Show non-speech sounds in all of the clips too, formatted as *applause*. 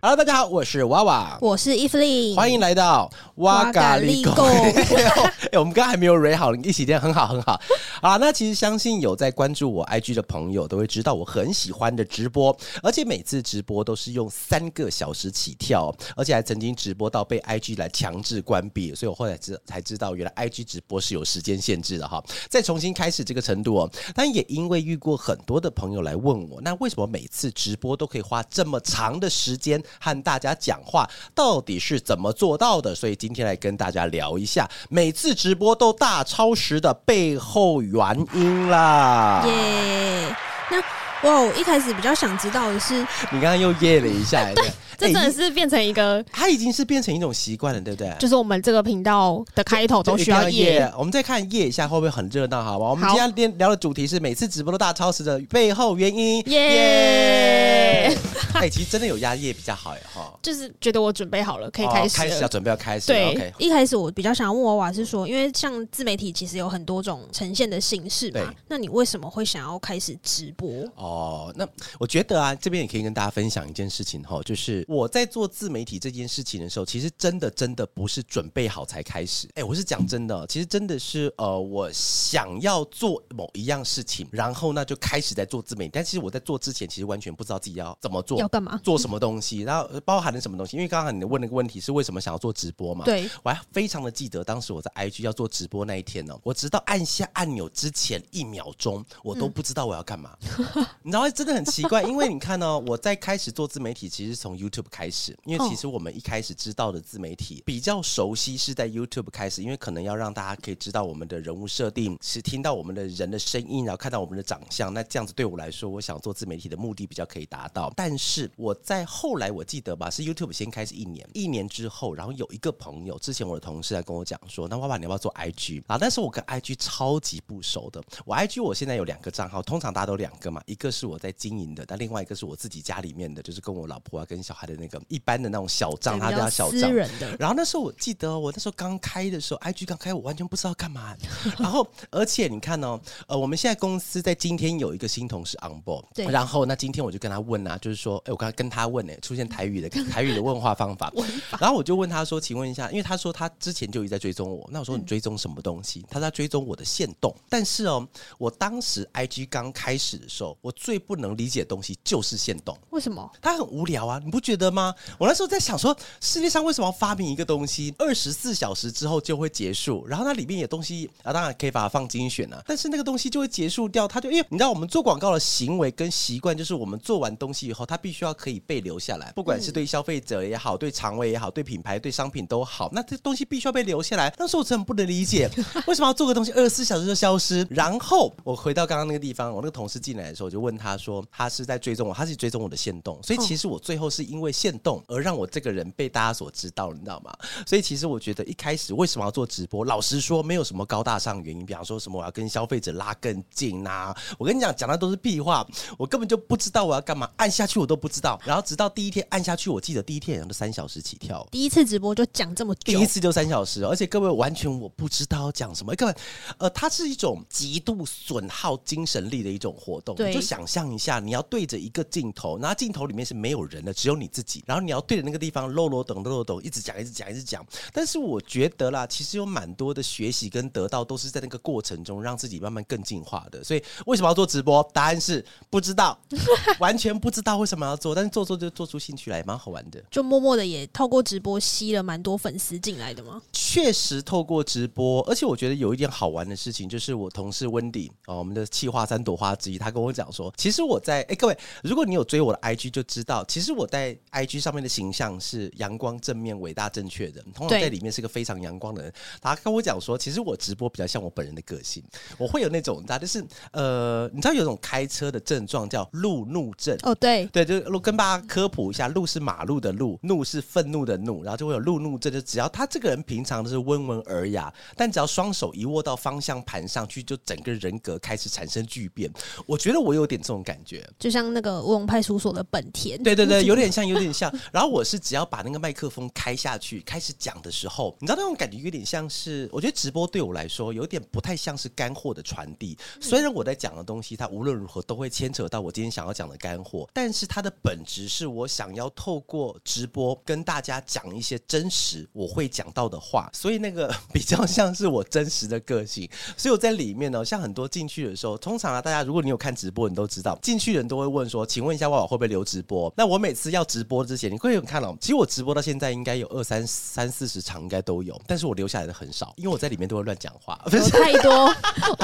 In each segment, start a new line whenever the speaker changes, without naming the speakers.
Hello，大家好，我是娃娃，
我是 Evelyn，
欢迎来到哇嘎利狗。*laughs* 哎，我们刚刚还没有 ready 好，一起练，很好，很好。啊，那其实相信有在关注我 IG 的朋友都会知道，我很喜欢的直播，而且每次直播都是用三个小时起跳，而且还曾经直播到被 IG 来强制关闭，所以我后来知才知道，原来 IG 直播是有时间限制的哈。再重新开始这个程度哦，但也因为遇过很多的朋友来问我，那为什么每次直播都可以花这么长的时间？和大家讲话到底是怎么做到的？所以今天来跟大家聊一下每次直播都大超时的背后原因啦。
耶！那哇，我一开始比较想知道的是，
你刚刚又耶了一下。对。
这真的是变成一个，
它已经是变成一种习惯了，对不对？
就是我们这个频道的开头都需要耶。
我们再看耶一下，会不会很热闹？好吧，我们今天聊的主题是每次直播都大超时的背后原因。耶！哎，其实真的有压耶比较好哎，哈。
就是觉得我准备好了，可以开始。
开始要准备要开始。
对，OK。一开始我比较想要问娃娃是说，因为像自媒体其实有很多种呈现的形式嘛，那你为什么会想要开始直播？
哦，那我觉得啊，这边也可以跟大家分享一件事情哈，就是我在做自媒体这件事情的时候，其实真的真的不是准备好才开始。哎，我是讲真的，其实真的是呃，我想要做某一样事情，然后呢就开始在做自媒体。但其实我在做之前，其实完全不知道自己要怎么做，
要干嘛，
做什么东西，然后包含了什么东西。因为刚刚你问那个问题是为什么想要做直播嘛？
对，
我还非常的记得当时我在 IG 要做直播那一天呢，我直到按下按钮之前一秒钟，我都不知道我要干嘛。嗯、*laughs* 你知道真的很奇怪，因为你看哦，我在开始做自媒体，其实从 YouTube 开始，因为其实我们一开始知道的自媒体比较熟悉是在 YouTube 开始，因为可能要让大家可以知道我们的人物设定，是听到我们的人的声音，然后看到我们的长相。那这样子对我来说，我想做自媒体的目的比较可以达到。但是我在后来我记得吧，是 YouTube 先开始一年，一年之后，然后有一个朋友，之前我的同事来跟我讲说，那爸爸你要不要做 IG 啊？但是我跟 IG 超级不熟的，我 IG 我现在有两个账号，通常大家都两个嘛，一个是我在经营的，但另外一个是我自己家里面的，就是跟我老婆啊跟小孩的那个一般的那种小。账他家小账，然后那时候我记得我那时候刚开的时候，IG 刚开，我完全不知道干嘛。然后 *laughs* 而且你看哦，呃，我们现在公司在今天有一个新同事 on board，对。然后那今天我就跟他问啊，就是说，哎，我刚刚跟他问呢，出现台语的 *laughs* 台语的问话方法。然后我就问他说，请问一下，因为他说他之前就一直在追踪我，那我说你追踪什么东西？他在追踪我的线动。但是哦，我当时 IG 刚开始的时候，我最不能理解的东西就是限动。
为什么？
它很无聊啊，你不觉得吗？我那时候在想说。世界上为什么要发明一个东西，二十四小时之后就会结束？然后它里面有东西啊，当然可以把它放精选啊，但是那个东西就会结束掉。它就因为你知道，我们做广告的行为跟习惯，就是我们做完东西以后，它必须要可以被留下来，不管是对消费者也好，对肠胃也好，对品牌、对商品都好，那这东西必须要被留下来。但是我真的不能理解，*laughs* 为什么要做个东西二十四小时就消失？然后我回到刚刚那个地方，我那个同事进来的时候，我就问他说，他是在追踪我，他是追踪我的线动，所以其实我最后是因为线动而让我这个人被大家所知道，你知道吗？所以其实我觉得一开始为什么要做直播？老实说，没有什么高大上原因。比方说什么我要跟消费者拉更近呐、啊？我跟你讲，讲的都是屁话。我根本就不知道我要干嘛，按下去我都不知道。然后直到第一天按下去，我记得第一天好像都三小时起跳。
第一次直播就讲这么久，
第一次就三小时，而且各位完全我不知道要讲什么。各位，呃，它是一种极度损耗精神力的一种活动。对，就想象一下，你要对着一个镜头，然后镜头里面是没有人的，只有你自己。然后你要对着那个地方啰啰等等。懂，一直讲，一直讲，一直讲。但是我觉得啦，其实有蛮多的学习跟得到，都是在那个过程中让自己慢慢更进化的。所以为什么要做直播？答案是不知道，*laughs* 完全不知道为什么要做。但是做做就做出兴趣来，蛮好玩的。
就默默的也透过直播吸了蛮多粉丝进来的吗？
确实透过直播，而且我觉得有一点好玩的事情，就是我同事温迪哦，我们的气化三朵花之一，他跟我讲说，其实我在哎，各位，如果你有追我的 IG 就知道，其实我在 IG 上面的形象是阳光。正面伟大正确的，通常在里面是个非常阳光的人。他跟我讲说，其实我直播比较像我本人的个性，我会有那种，他就是呃，你知道有种开车的症状叫路怒症
哦，对，对
对，就跟大家科普一下，路是马路的路，怒是愤怒的怒，然后就会有路怒症。就只要他这个人平常都是温文尔雅，但只要双手一握到方向盘上去，就整个人格开始产生巨变。我觉得我有点这种感觉，
就像那个乌龙派出所的本田。
对对对，*laughs* 有点像，有点像。然后我是只要把那个麦克风开下去，开始讲的时候，你知道那种感觉有点像是，我觉得直播对我来说有点不太像是干货的传递。虽然我在讲的东西，它无论如何都会牵扯到我今天想要讲的干货，但是它的本质是我想要透过直播跟大家讲一些真实我会讲到的话，所以那个比较像是我真实的个性。所以我在里面呢，像很多进去的时候，通常啊，大家如果你有看直播，你都知道进去人都会问说：“请问一下，娃娃会不会留直播？”那我每次要直播之前，你会有看到，其实我直播到现在应该有二三三四十场，应该都有，但是我留下来的很少，因为我在里面都会乱讲话，*laughs*
不是太多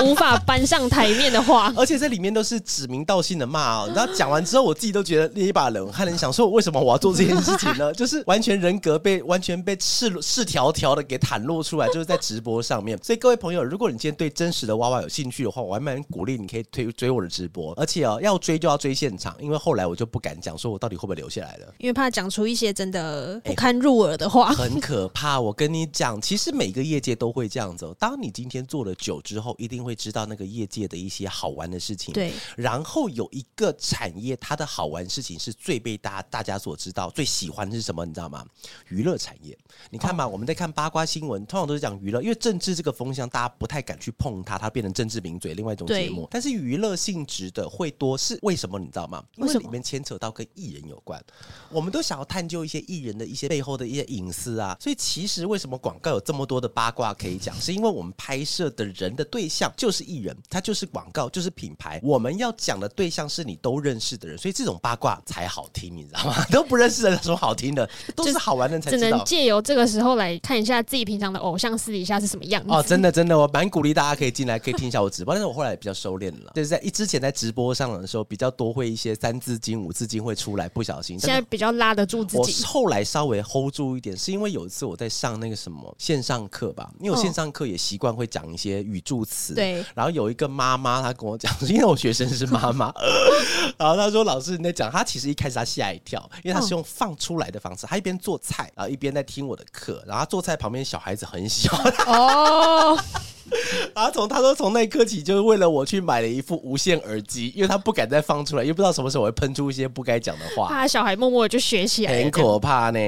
无法搬上台面的话，*laughs*
而且在里面都是指名道姓的骂哦。然后讲完之后，我自己都觉得捏一把冷汗，想说为什么我要做这件事情呢？*laughs* 就是完全人格被完全被赤赤条条的给袒露出来，就是在直播上面。所以各位朋友，如果你今天对真实的娃娃有兴趣的话，我还蛮鼓励你可以推追我的直播，而且哦要追就要追现场，因为后来我就不敢讲说我到底会不会留下来了，
因为怕讲出一些真的不堪入耳的话，
欸、很可怕。我跟你讲，其实每个业界都会这样子。当你今天做了久之后，一定会知道那个业界的一些好玩的事情。
对，
然后有一个产业，它的好玩事情是最被大家大家所知道、最喜欢的是什么？你知道吗？娱乐产业。你看嘛，哦、我们在看八卦新闻，通常都是讲娱乐，因为政治这个风向大家不太敢去碰它，它变成政治名嘴，另外一种节目。但是娱乐性质的会多，是为什么？你知道吗？因为里面牵扯到跟艺人有关，我们都想要探究一些艺人的一些背后的一些隐私啊。所以其实为什么广告有这么多的八卦可以讲，是因为我们拍摄的人的对象就是艺人，他就是广告，就是品牌。我们要讲的对象是你都认识的人，所以这种八卦才好听，你知道吗？*laughs* 都不认识的有什么好听的？都是好玩的才知道。
只能借由这个时候来看一下自己平常的偶像私底下是什么样子。
哦，真的真的，我蛮鼓励大家可以进来，可以听一下我直播。但是我后来比较收敛了，就是在一之前在直播上的时候比较多会一些三字经、五字经会出来，不小心。
现在比较拉得住自己。
我后来稍微 hold 住一点，是因为有一次我在上那个什么线上课吧，因为我线上课也习惯会讲一些语助词。
对。
然后有一个妈妈她跟我讲，因为我学生是妈妈，*laughs* 然后她说：“老师你在讲。”她其实一开始她吓一跳，因为她是用放出来的方式，她一边做菜，然后一边在听我的课，然后做菜旁边小孩子很小。哦。*laughs* *laughs* 然后从他说从那一刻起，就是为了我去买了一副无线耳机，因为他不敢再放出来，因为不知道什么时候我会喷出一些不该讲的话。
怕小孩默默就学起来，
很可怕呢。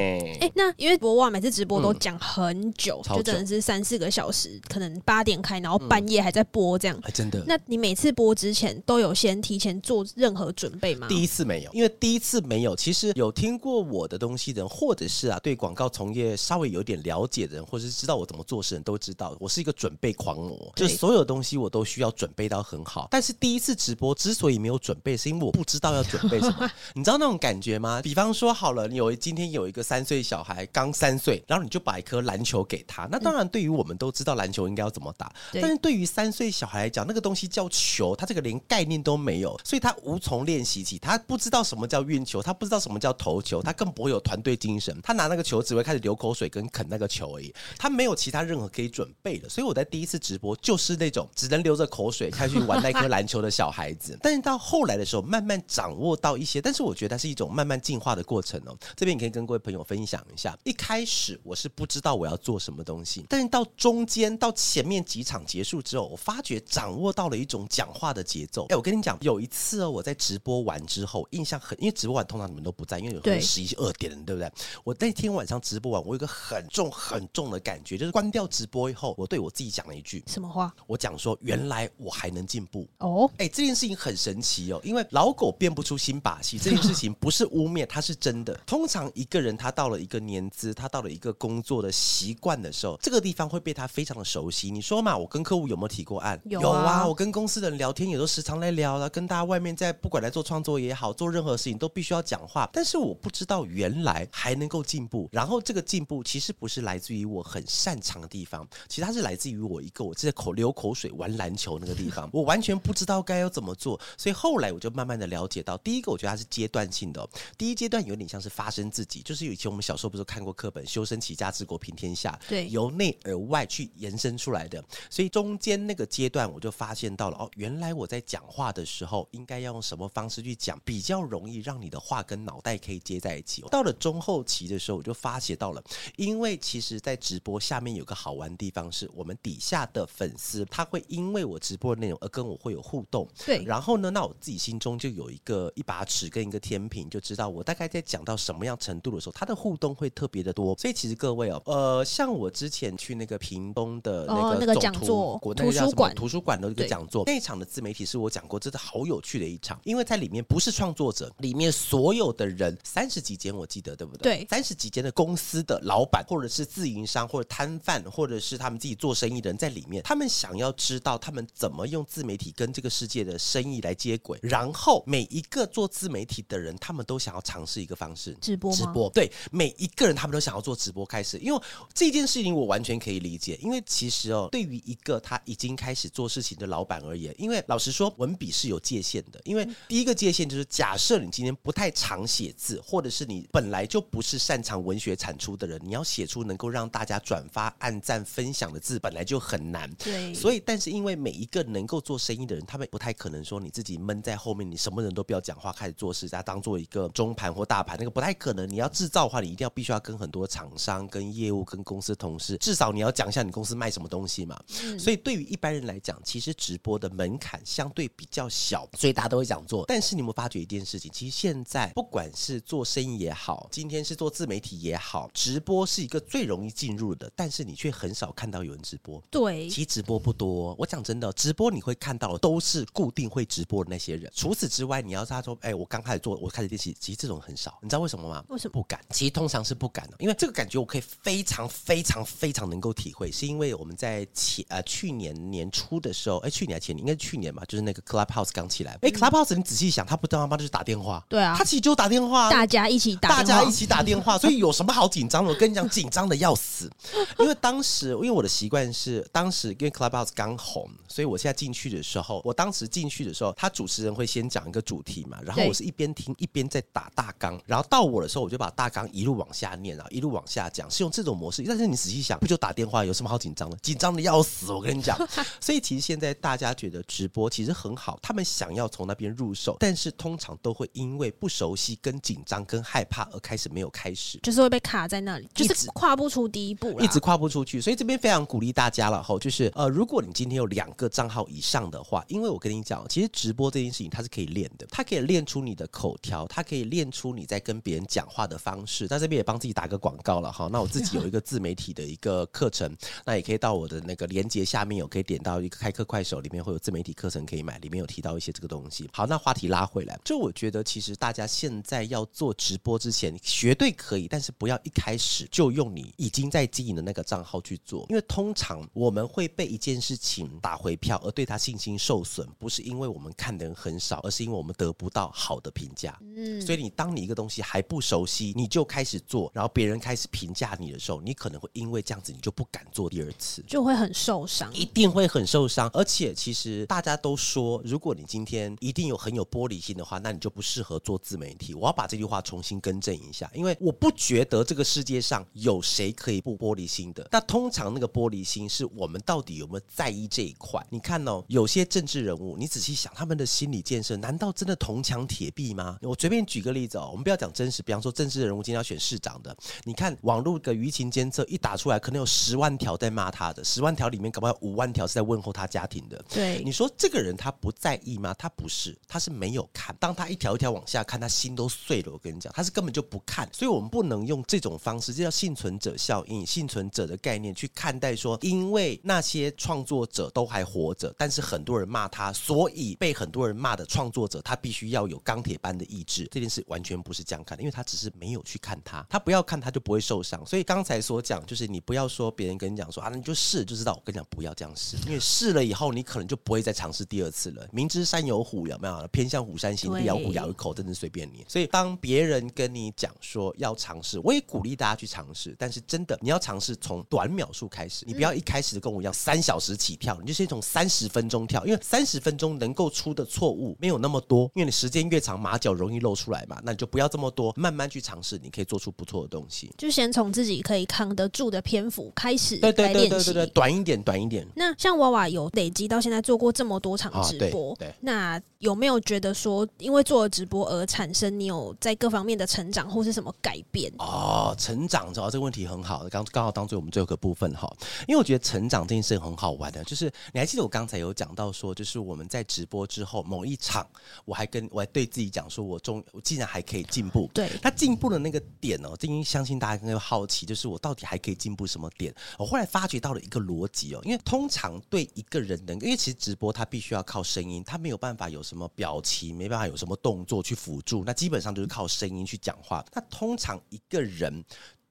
哎，那因为博望每次直播都讲很久，嗯、就真的是三四个小时，可能八点开，然后半夜还在播这样。
嗯、真的？
那你每次播之前都有先提前做任何准备吗？
第一次没有，因为第一次没有。其实有听过我的东西的人，或者是啊对广告从业稍微有点了解的人，或者是知道我怎么做事的人都知道，我是一个准备狂魔，就所有东西我都需要准备到很好。但是第一次直播之所以没有准备，是因为我不知道要准备什么。*laughs* 你知道那种感觉吗？比方说好了，你有今天有一个三岁小孩，刚三岁，然后你就把一颗篮球给他。那当然，对于我们都知道篮球应该要怎么打，嗯、但是对于三岁小孩来讲，那个东西叫球，他这个连概念都没有，所以他无从练习起。他不知道什么叫运球，他不知道什么叫投球，他更不会有团队精神。他拿那个球只会开始流口水跟啃那个球而已，他没有其他任何可以准备的。所以我在第一次直播就是那种只能流着口水下去玩那颗篮球的小孩子。*laughs* 但是到后来的时候，慢慢掌握到一些，但是我觉得它是一种慢慢进化的过程哦。这边你可以跟各位朋友分享一下，一开始我是不知道我要做什么东西，*laughs* 但是到中间到前面几场结束之后，我发觉掌握到了一种讲话的节奏。哎，我跟你讲，有一次哦，我在直播完之后，印象很，因为直播完通常你们都不在，因为有十一二点了，对不对？我那天晚上直播完，我有一个很重很重的感觉，就是关掉直播以后，我对我自己讲了一句
什么话？
我讲说，原来我还能进步哦。哎，这件事情很神奇哦，因为老狗变不出新把戏，*laughs* 这件事情不是污蔑，它是真的。通常一个人他到了一个年资，他到了一个工作的习惯的时候，这个地方会被他非常的熟悉。你说嘛，我跟客户有没有提过案？
有啊，
有啊，我跟公司的人聊天也都时常来聊了，跟大家外面在不管来做创作也好，做任何事情都必须要讲话。但是我不知道原来还能够进步，然后这个进步其实不是来自于我很擅长的地方，其实它是来自于我一个我在口流口水玩篮球那个地方，*laughs* 我完全不知道该要怎么做。所以后来我就慢慢的了解到，第一个我觉得它是阶段性的，第一阶段有点像是发生自己，就是以前我们小时候不是看过课本“修身齐家治国平天下”，
对，
由内而外去延伸出来的。所以中间那个阶段我就发现到了，哦，原来我在讲话的时候应该要用什么方式去讲，比较容易让你的话跟脑袋可以接在一起。到了中后期的时候，我就发现到了，因为其实，在直播下面有个好玩的地方，是我们底下的粉丝他会因为我直播的内容而跟我会有互动。
对，
然后呢，那我自己心中就有一个一把尺跟一个天平，就知道我大概在讲到什么样程度的时候，他的互动会特别的多。所以其实各位哦，呃，像我之前去那个屏东的那个、
哦、那个讲座，图书馆
图书馆的一个讲座，那一场的自媒体是我讲过，真的好有趣的一场，因为在里面不是创作者，里面所有的人三十几间我记得对不对？
对，
三十几间的公司的老板，或者是自营商，或者摊贩，或者是他们自己做生意的人在里面，他们想要知道他们怎么用自媒体跟这个世界的生意来接轨，然后每一个做自媒体的人，他们都想要尝试一个方式，
直播，
直播，对，每一个人他们都想要做直播开始，因为这件事情我完全可以理解，因为其实哦，对于一个他已经开始做事情的老板而言，因为老实说，文笔是有界限的，因为第一个界限就是假设你今天不太常写字，或者是你本来就不是擅长文学产出的人，你要写出能够让大家转发、按赞、分享的字，本来就很难。
对，
所以但是因为每一个能够做生意的人，他们不太可能说你自己闷在后面，你什么人都不要讲话，开始做事，家当做一个中盘或大盘，那个不太可能。你要制造的话，你一定要必须要跟很多厂商、跟业务、跟公司同事，至少你要讲一下你公司卖什么东西嘛。嗯、所以对于一般人来讲，其实直播的门槛相对比较小，所以大家都会想做。但是你有没有发觉一件事情？其实现在不管是做生意也好，今天是做自媒体也好，直播是一个最容易进入的，但是你却很少看到有人直播。
对，
其实直播不多。我讲真的，直播你会看到的都是固定会直播的那些人。除此之外，你要是他说，哎，我刚开始做，我开始练习，其实这种很少。你知道为什么吗？
为什么
不敢？其实通常是不敢的，因为这个感觉我可以非常非常非常能够体会，是因为我们在前呃去年年初的时候，哎，去年还前年应该是去年吧，就是那个 Clubhouse 刚起来。哎、嗯、，Clubhouse 你仔细想，他不当他妈就是打电话，
对啊，
他其实就打电话，
大家一起打，
大家一起打电话，所以有什么好紧张的？我跟你讲，紧张的要死。因为当时，因为我的习惯是，当时因为 Clubhouse 刚红，所以我现在进去的时候，我当时进去的时候，他主持人会先讲一个主题嘛，然后我是一边听一边在打大纲，然后到我的时候，我就把大纲一路往下念啊，一路往下讲，是用这种模式。但是你仔细想，不就打电话，有什么好紧张的？紧张的要死，我跟你讲。*laughs* 所以其实现在大家觉得直播其实很好，他们想要从那边入手，但是通常都会因为不熟悉、跟紧张、跟害怕而开始没有开始，
就是会被卡在那里，就是跨不出第一步，
一直跨不出去。所以这边非常鼓励大家了就是呃，如果你今天有两个账号以上的话，因为我跟你讲，其实直播这件事情它是可以练的，它可以练出你的口条，它可以练出你在跟别人讲话的方式。在这边也帮自己打个广告了哈，那我自己有一个自媒体的一个课程，*laughs* 那也可以到我的那个连接下面有可以点到一个开课快手，里面会有自媒体课程可以买，里面有提到一些这个东西。好，那话题拉回来，就我觉得其实大家现在要做直播之前绝对可以，但是不要一开始就用你已经在经营的那个账号去做，因为通常我们会被一件事情打回票，而对他信心受损，不是因为我们看的人很少，而是因为我们得不到好的评价。嗯，所以你当你一个东西还不熟悉，你就开始做，然后别人开始评价你的时候，你可能会因为这样子，你就不敢做第二次，
就会很受伤，
一定会很受伤。而且其实大家都说，如果你今天一定有很有玻璃心的话，那你就不适合做自媒体。我要把这句话重新更正一下，因为我不觉得这个世界上有谁可以不玻璃心的。那通常那个玻璃心是我们到底有没有在意这一块？你看哦，有些政治人物，你仔细想，他们的心理建设难道真的铜墙铁壁吗？我随便举个例子哦，我们不要讲真实，比方说政治人物今天要选市长的，你看网络的舆情监测一打出来，可能有十万条在骂他的，十万条里面搞不好五万条是在问候他家庭的。
对，
你说这个人他不在意吗？他不是，他是没有看。当他一条一条往下看，他心都碎了。我跟你讲，他是根本就不看。所以我们不能用这种方式，这叫幸存者效应，幸存者的概念去看待说，因为那些创作者都还活着，但是很多人骂他，所以被很多人骂的创作者，他必须要有钢铁般的意志。这件事完全不是这样看的，因为他只是没有去看他，他不要看他就不会受伤。所以刚才所讲，就是你不要说别人跟你讲说啊，你就试就知道。我跟你讲，不要这样试，因为试了以后，你可能就不会再尝试第二次了。明知山有虎，有没有？偏向虎山行，必咬虎咬一口，真的随便你。所以当别人跟你讲说要尝试，我也鼓励大家去尝试，但是真的你要尝试从短秒数开始，你不要一开始跟我一样三小时起跳，你就先从三十分钟跳，因为三十分钟能够出的错误没有那么多，因为你时间越长，马脚容易露出来嘛，那你就不要这么多，慢慢去尝试，你可以做出不错的东西。
就先从自己可以扛得住的篇幅开始，
对对对对对对，短一点，短一点。
那像娃娃有累积到现在做过这么多场直播，
哦、对，对，
那有没有觉得说，因为做了直播而产生你有在各方面的成长或是什么改变？
哦，成长，知道这个问题很好，刚刚好当做我们最后一个部分哈，因为我觉得成长这件事很好玩的，就是你还记得我刚才有讲到说，就是我们在直播之后某一场，我还跟我还对自己讲说，我终我竟然还可以进步，
对，
他进步的那个点哦，这因为相信大家更好奇，就是我到底还可以进步什么点？我后来发觉到了一个逻辑哦，因为通常对一个人的，因为其实直播它必须要靠声音，它没有办法有什么表情，没办法有什么动作去辅助，那基本上就是靠声音去讲话。那通常一个人。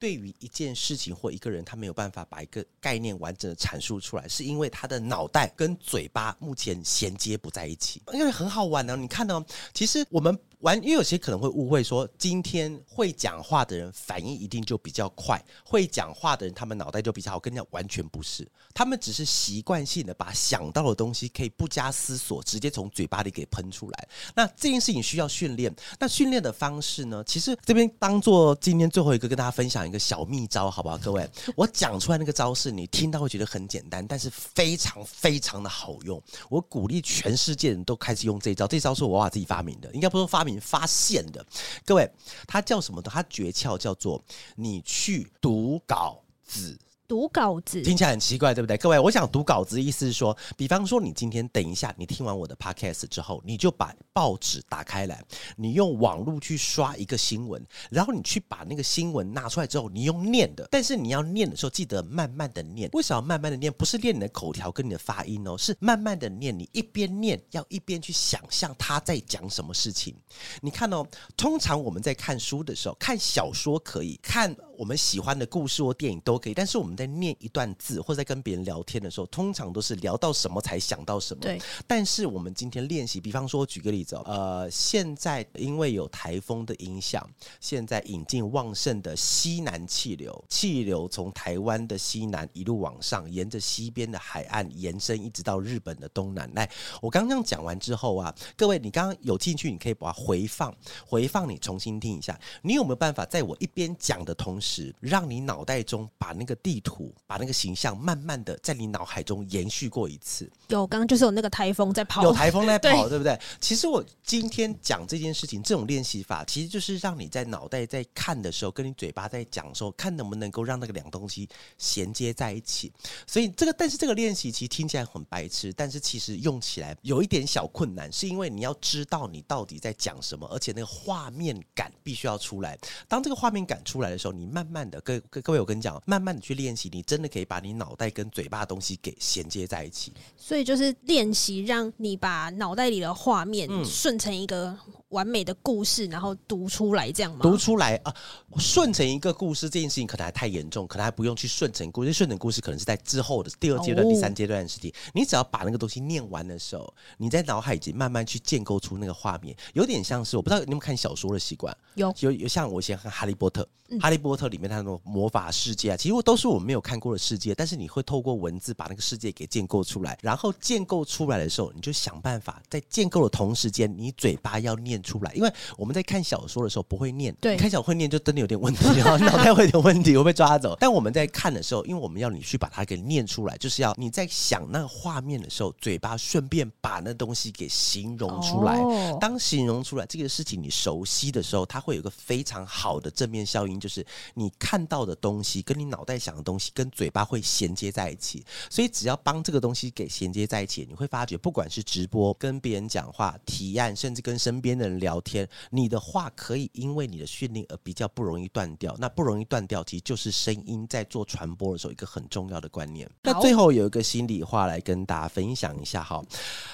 对于一件事情或一个人，他没有办法把一个概念完整的阐述出来，是因为他的脑袋跟嘴巴目前衔接不在一起。因为很好玩呢，你看呢，其实我们。完，因为有些可能会误会说，今天会讲话的人反应一定就比较快，会讲话的人他们脑袋就比较好。跟你讲，完全不是，他们只是习惯性的把想到的东西可以不加思索，直接从嘴巴里给喷出来。那这件事情需要训练。那训练的方式呢？其实这边当做今天最后一个跟大家分享一个小秘招，好不好？各位，我讲出来那个招式，你听到会觉得很简单，但是非常非常的好用。我鼓励全世界人都开始用这一招。这招是我娃自己发明的，应该不是发明。发现的，各位，它叫什么的？他诀窍叫做你去读稿子。
读稿子
听起来很奇怪，对不对？各位，我想读稿子的意思是说，比方说，你今天等一下，你听完我的 podcast 之后，你就把报纸打开来，你用网络去刷一个新闻，然后你去把那个新闻拿出来之后，你用念的，但是你要念的时候，记得慢慢的念。为什么慢慢的念？不是练你的口条跟你的发音哦，是慢慢的念。你一边念，要一边去想象他在讲什么事情。你看哦，通常我们在看书的时候，看小说可以看。我们喜欢的故事或电影都可以，但是我们在念一段字或者在跟别人聊天的时候，通常都是聊到什么才想到什么。
对。
但是我们今天练习，比方说，我举个例子哦，呃，现在因为有台风的影响，现在引进旺盛的西南气流，气流从台湾的西南一路往上，沿着西边的海岸延伸，一直到日本的东南。来，我刚刚讲完之后啊，各位，你刚刚有进去，你可以把它回放，回放，你重新听一下，你有没有办法在我一边讲的同时？让你脑袋中把那个地图、把那个形象，慢慢的在你脑海中延续过一次。
有，刚刚就是有那个台风在跑，
有台风在跑，*laughs* 对，对不对？其实我今天讲这件事情，这种练习法，其实就是让你在脑袋在看的时候，跟你嘴巴在讲的时候，看能不能够让那个两东西衔接在一起。所以这个，但是这个练习其实听起来很白痴，但是其实用起来有一点小困难，是因为你要知道你到底在讲什么，而且那个画面感必须要出来。当这个画面感出来的时候，你。慢慢的，各各各位，我跟你讲，慢慢的去练习，你真的可以把你脑袋跟嘴巴的东西给衔接在一起。
所以就是练习，让你把脑袋里的画面顺成一个完美的故事，然后读出来，这样吗？
读出来啊，顺成一个故事这件事情可能还太严重，可能还不用去顺成故事。顺成故事可能是在之后的第二阶段、第三阶段的事情。你只要把那个东西念完的时候，你在脑海已经慢慢去建构出那个画面，有点像是我不知道你们看小说的习惯，
有
有有像我以前看《哈利波特》，《哈利波特》。里面它那种魔法世界啊，其实都是我们没有看过的世界，但是你会透过文字把那个世界给建构出来，然后建构出来的时候，你就想办法在建构的同时间，你嘴巴要念出来，因为我们在看小说的时候不会念，
对，
看小说会念就真的有点问题，然 *laughs* 后脑袋会有点问题，会被抓走。但我们在看的时候，因为我们要你去把它给念出来，就是要你在想那个画面的时候，嘴巴顺便把那东西给形容出来。哦、当形容出来这个事情你熟悉的时候，它会有一个非常好的正面效应，就是。你看到的东西跟你脑袋想的东西跟嘴巴会衔接在一起，所以只要帮这个东西给衔接在一起，你会发觉，不管是直播、跟别人讲话、提案，甚至跟身边的人聊天，你的话可以因为你的训练而比较不容易断掉。那不容易断掉，其实就是声音在做传播的时候一个很重要的观念。那最后有一个心里话来跟大家分享一下哈。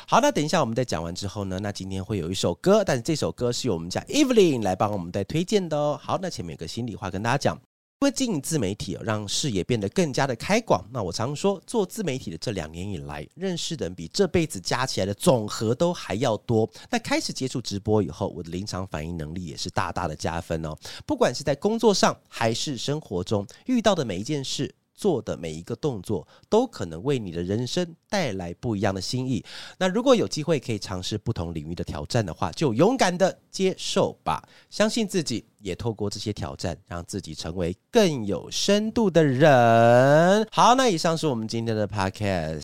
好，那等一下我们在讲完之后呢，那今天会有一首歌，但是这首歌是由我们家 Evelyn 来帮我们在推荐的哦。好，那前面有个心里话跟大家讲。因为经营自媒体，让视野变得更加的开广。那我常说，做自媒体的这两年以来，认识的人比这辈子加起来的总和都还要多。那开始接触直播以后，我的临场反应能力也是大大的加分哦。不管是在工作上还是生活中遇到的每一件事。做的每一个动作，都可能为你的人生带来不一样的新意。那如果有机会可以尝试不同领域的挑战的话，就勇敢的接受吧，相信自己，也透过这些挑战，让自己成为更有深度的人。好，那以上是我们今天的 podcast。